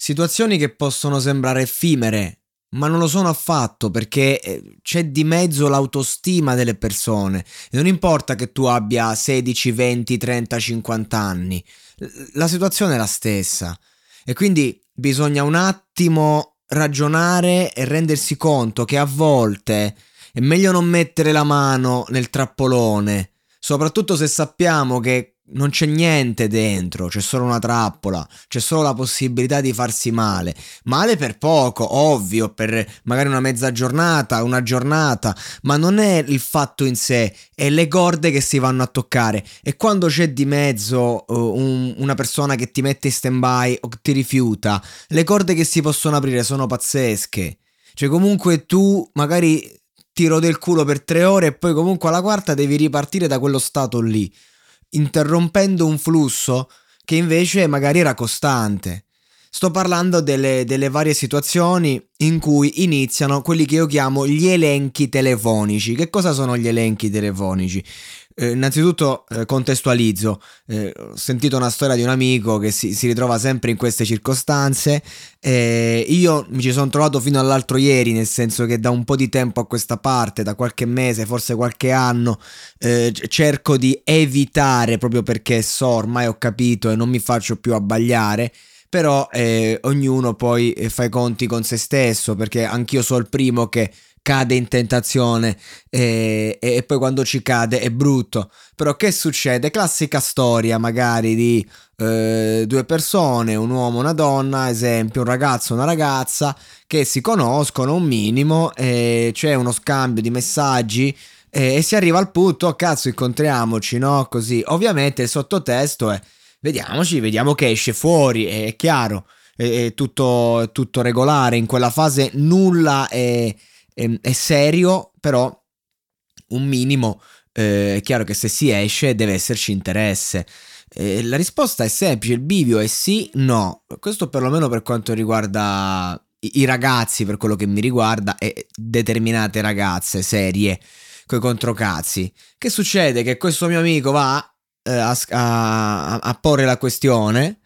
Situazioni che possono sembrare effimere, ma non lo sono affatto perché eh, c'è di mezzo l'autostima delle persone. E non importa che tu abbia 16, 20, 30, 50 anni, la situazione è la stessa. E quindi bisogna un attimo ragionare e rendersi conto che a volte è meglio non mettere la mano nel trappolone, soprattutto se sappiamo che non c'è niente dentro, c'è solo una trappola, c'è solo la possibilità di farsi male. Male per poco, ovvio, per magari una mezza giornata, una giornata, ma non è il fatto in sé, è le corde che si vanno a toccare. E quando c'è di mezzo uh, un, una persona che ti mette in stand-by o ti rifiuta, le corde che si possono aprire sono pazzesche. Cioè comunque tu magari ti rode il culo per tre ore e poi comunque alla quarta devi ripartire da quello stato lì interrompendo un flusso che invece magari era costante. Sto parlando delle, delle, varie situazioni in cui iniziano quelli che io chiamo gli elenchi telefonici. Che cosa sono gli elenchi telefonici? Eh, innanzitutto eh, contestualizzo, eh, ho sentito una storia di un amico che si, si ritrova sempre in queste circostanze, io mi ci sono trovato fino all'altro ieri, nel senso che da un po' di tempo a questa parte, da qualche mese, forse qualche anno, eh, cerco di evitare proprio perché so, ormai ho capito e non mi faccio più abbagliare però eh, ognuno poi eh, fa i conti con se stesso perché anch'io so il primo che cade in tentazione e, e, poi quando ci cade è brutto. Però che succede? Classica storia magari di eh, due persone, un uomo e una donna, esempio un ragazzo e una ragazza che si conoscono un minimo e c'è uno scambio di messaggi e, e si arriva al punto, oh, cazzo incontriamoci, no? Così. Ovviamente il sottotesto è vediamoci, vediamo che esce fuori, è chiaro. È tutto, tutto regolare in quella fase nulla è, è, è serio, però un minimo eh, è chiaro che se si esce deve esserci interesse. Eh, la risposta è semplice, il bivio è sì, no. Questo perlomeno per quanto riguarda i, i ragazzi, per quello che mi riguarda, e determinate ragazze serie coi controcazzi. Che succede? Che questo mio amico va eh, a, a, a porre la questione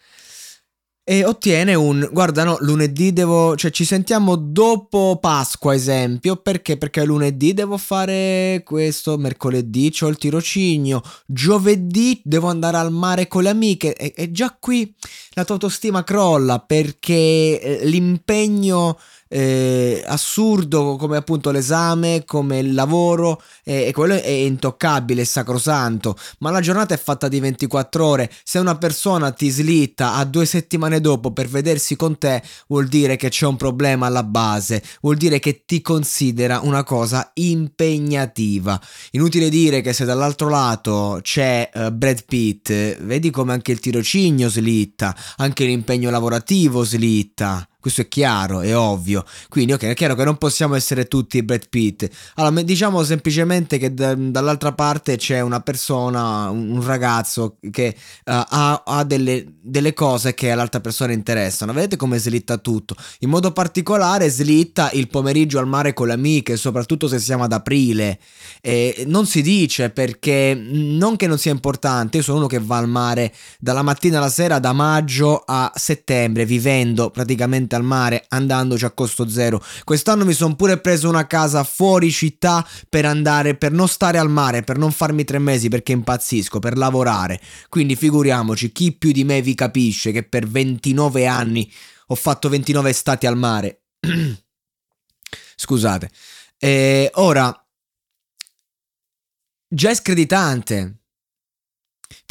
e ottiene un guarda no lunedì devo cioè ci sentiamo dopo Pasqua esempio. Perché? Perché lunedì devo fare questo mercoledì ho il tirocinio giovedì devo andare al mare con le amiche e, e già qui la tua autostima crolla perché eh, l'impegno eh, assurdo come appunto l'esame, come il lavoro eh, e quello è intoccabile, è sacrosanto, ma la giornata è fatta di 24 ore, se una persona ti slitta a due settimane dopo per vedersi con te vuol dire che c'è un problema alla base, vuol dire che ti considera una cosa impegnativa. Inutile dire che se dall'altro lato c'è uh, Brad Pitt, vedi come anche il tirocinio slitta, anche l'impegno lavorativo slitta Questo è chiaro, è ovvio. Quindi, ok, è chiaro che non possiamo essere tutti Brad Pitt. Allora, diciamo semplicemente che da, dall'altra parte c'è una persona, un, ragazzo che uh, ha, ha delle, delle, cose che all'altra persona interessano. Vedete come slitta tutto? In modo particolare slitta il pomeriggio al mare con le amiche, soprattutto se siamo ad aprile. E non si dice perché non che non sia importante, io sono uno che va al mare dalla mattina alla sera, da maggio a settembre, vivendo praticamente direttamente al mare andandoci a costo zero. Quest'anno mi sono pure preso una casa fuori città per andare, per non stare al mare, per non farmi tre mesi perché impazzisco, per lavorare. Quindi figuriamoci, chi più di me vi capisce che per 29 anni ho fatto 29 estati al mare. Scusate. E ora, già è screditante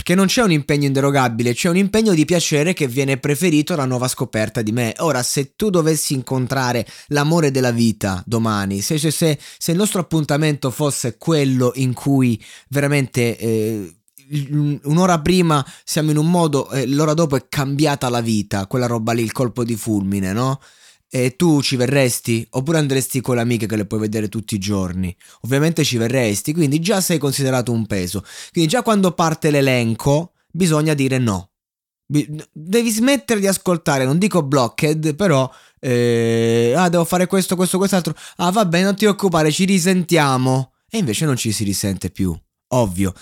perché non c'è un impegno inderogabile, c'è un impegno di piacere che viene preferito alla nuova scoperta di me. Ora, se tu dovessi incontrare l'amore della vita domani, se, se, se, se il nostro appuntamento fosse quello in cui veramente... Eh, un'ora prima siamo in un modo e l'ora dopo è cambiata la vita, quella roba lì, il colpo di fulmine, no? E tu ci verresti? Oppure andresti con le amiche che le puoi vedere tutti i giorni? Ovviamente ci verresti, quindi già sei considerato un peso. Quindi già quando parte l'elenco bisogna dire no. Devi smettere di ascoltare, non dico blocked, però eh, ah, devo fare questo, questo, quest'altro. Ah, va bene, non ti occupare, ci risentiamo. E invece non ci si risente più. Ovvio.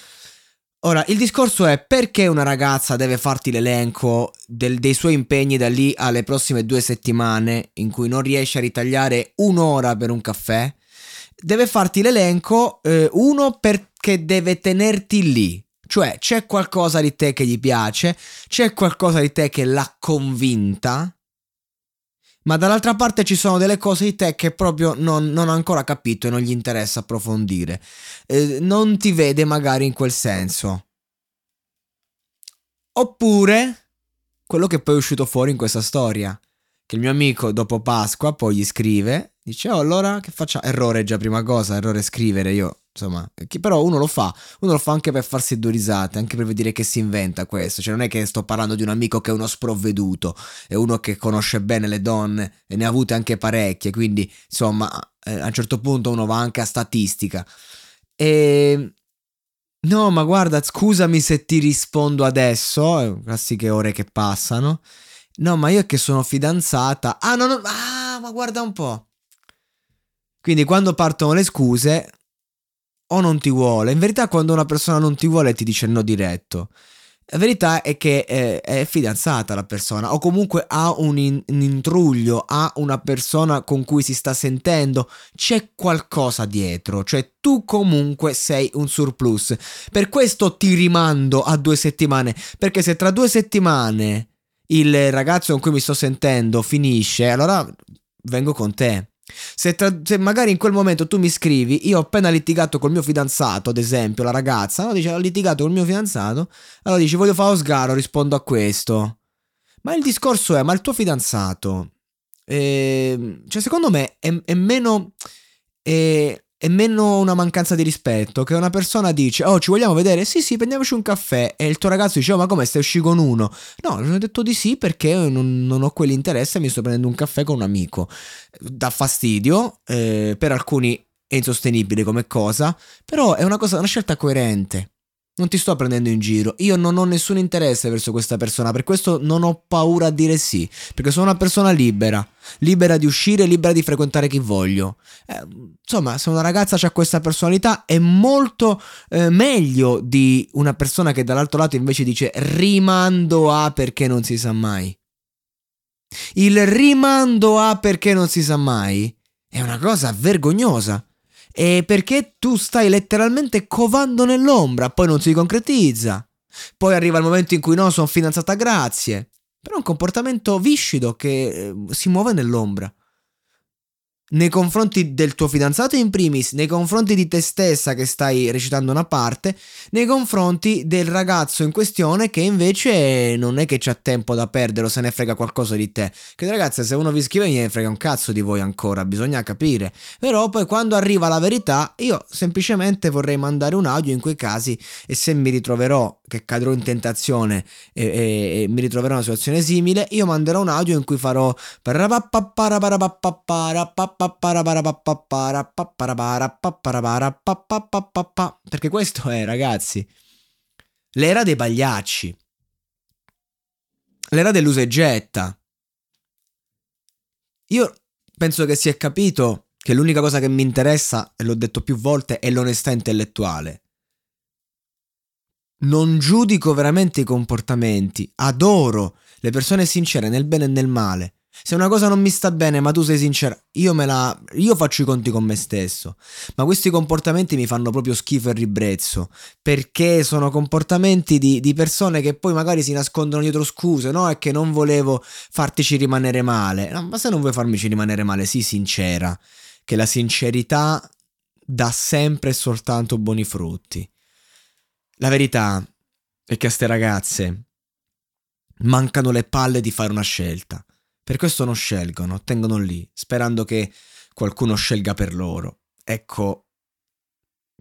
Ora, il discorso è perché una ragazza deve farti l'elenco del, dei suoi impegni da lì alle prossime due settimane in cui non riesce a ritagliare un'ora per un caffè? Deve farti l'elenco, eh, uno perché deve tenerti lì, cioè c'è qualcosa di te che gli piace, c'è qualcosa di te che l'ha convinta, ma dall'altra parte ci sono delle cose di te che proprio non, non ha ancora capito e non gli interessa approfondire. Eh, non ti vede magari in quel senso. Oppure quello che poi è uscito fuori in questa storia. Che il mio amico dopo Pasqua poi gli scrive, dice, oh allora che facciamo? Errore già prima cosa, errore scrivere, io insomma, però uno lo fa, uno lo fa anche per farsi due risate, anche per vedere che si inventa questo, cioè non è che sto parlando di un amico che è uno sprovveduto, è uno che conosce bene le donne e ne ha avute anche parecchie, quindi insomma eh, a un certo punto uno va anche a statistica. E... No, ma guarda, scusami se ti rispondo adesso, classiche ore che passano. No, ma io che sono fidanzata. Ah, no, no, ah, ma guarda un po'. Quindi quando partono le scuse, o non ti vuole. In verità, quando una persona non ti vuole, ti dice no diretto. La verità è che è, è fidanzata la persona, o comunque ha un, in, un, intruglio, ha una persona con cui si sta sentendo, c'è qualcosa dietro, cioè tu comunque sei un surplus. Per questo ti rimando a due settimane, perché se tra due settimane il ragazzo con cui mi sto sentendo finisce, allora vengo con te. Se, tra, se, magari in quel momento tu mi scrivi, io ho appena litigato col mio fidanzato, ad esempio, la ragazza, no? dice ho litigato col mio fidanzato, allora dici voglio fare lo sgaro, rispondo a questo. Ma il discorso è, ma il tuo fidanzato, eh, cioè secondo me è, è meno... È, è meno una mancanza di rispetto che una persona dice oh ci vogliamo vedere? Sì sì prendiamoci un caffè. E il tuo ragazzo dice oh ma come stai uscendo con uno? No gli ho detto di sì perché non, non ho quell'interesse e mi sto prendendo un caffè con un amico. Dà fastidio eh, per alcuni è insostenibile come cosa però è una cosa una scelta coerente non ti sto prendendo in giro. Io non ho nessun interesse verso questa persona. Per questo non ho paura a dire sì. Perché sono una persona libera. Libera di uscire, libera di frequentare chi voglio. Eh, insomma, se una ragazza ha questa personalità è molto eh, meglio di una persona che dall'altro lato invece dice rimando a perché non si sa mai. Il rimando a perché non si sa mai è una cosa vergognosa e perché tu stai letteralmente covando nell'ombra, poi non si concretizza. Poi arriva il momento in cui no, sono fidanzata, grazie. Però è un comportamento viscido che eh, si muove nell'ombra nei confronti del tuo fidanzato in primis, nei confronti di te stessa che stai recitando una parte, nei confronti del ragazzo in questione che invece non è che c'ha tempo da perdere o se ne frega qualcosa di te. Che ragazze, se uno vi scrive ne frega un cazzo di voi ancora, bisogna capire. Però poi quando arriva la verità, io semplicemente vorrei mandare un audio in quei casi e se mi ritroverò che cadrò in tentazione e, e, e, mi ritroverò in una situazione simile, io manderò un audio in cui farò perché questo è, ragazzi, l'era dei pagliacci. L'era dell'usa e getta. Io penso che si è capito che l'unica cosa che mi interessa, e l'ho detto più volte, è l'onestà intellettuale non giudico veramente i comportamenti, adoro le persone sincere nel bene e nel male. Se una cosa non mi sta bene, ma tu sei sincera, io me la. Io faccio i conti con me stesso. Ma questi comportamenti mi fanno proprio schifo e ribrezzo. Perché sono comportamenti di, di persone che poi magari si nascondono dietro scuse, no? E che non volevo fartici rimanere male. No, ma se non vuoi farmici rimanere male, sii sincera. Che la sincerità dà sempre e soltanto buoni frutti. La verità è che a ste ragazze mancano le palle di fare una scelta. Per questo non scelgono, tengono lì, sperando che qualcuno scelga per loro. Ecco,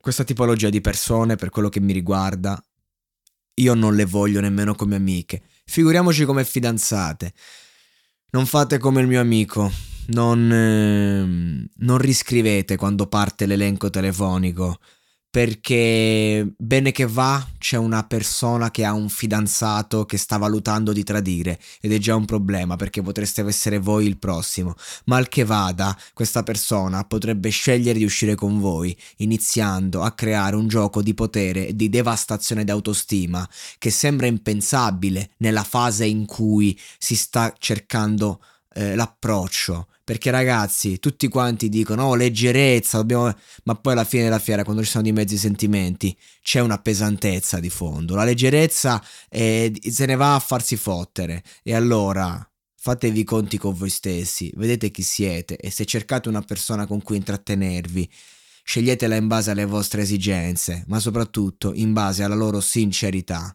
questa tipologia di persone, per quello che mi riguarda, io non le voglio nemmeno come amiche. Figuriamoci come fidanzate. Non fate come il mio amico. Non, eh, non riscrivete quando parte l'elenco telefonico perché bene che va c'è una persona che ha un fidanzato che sta valutando di tradire ed è già un problema perché potreste essere voi il prossimo. Mal che vada, questa persona potrebbe scegliere di uscire con voi, iniziando a creare un gioco di potere e di devastazione d'autostima che sembra impensabile nella fase in cui si sta cercando eh, l'approccio perché ragazzi, tutti quanti dicono oh leggerezza, dobbiamo... ma poi alla fine della fiera, quando ci sono di mezzi sentimenti, c'è una pesantezza di fondo. La leggerezza è... se ne va a farsi fottere. E allora fatevi i conti con voi stessi, vedete chi siete e se cercate una persona con cui intrattenervi, sceglietela in base alle vostre esigenze, ma soprattutto in base alla loro sincerità.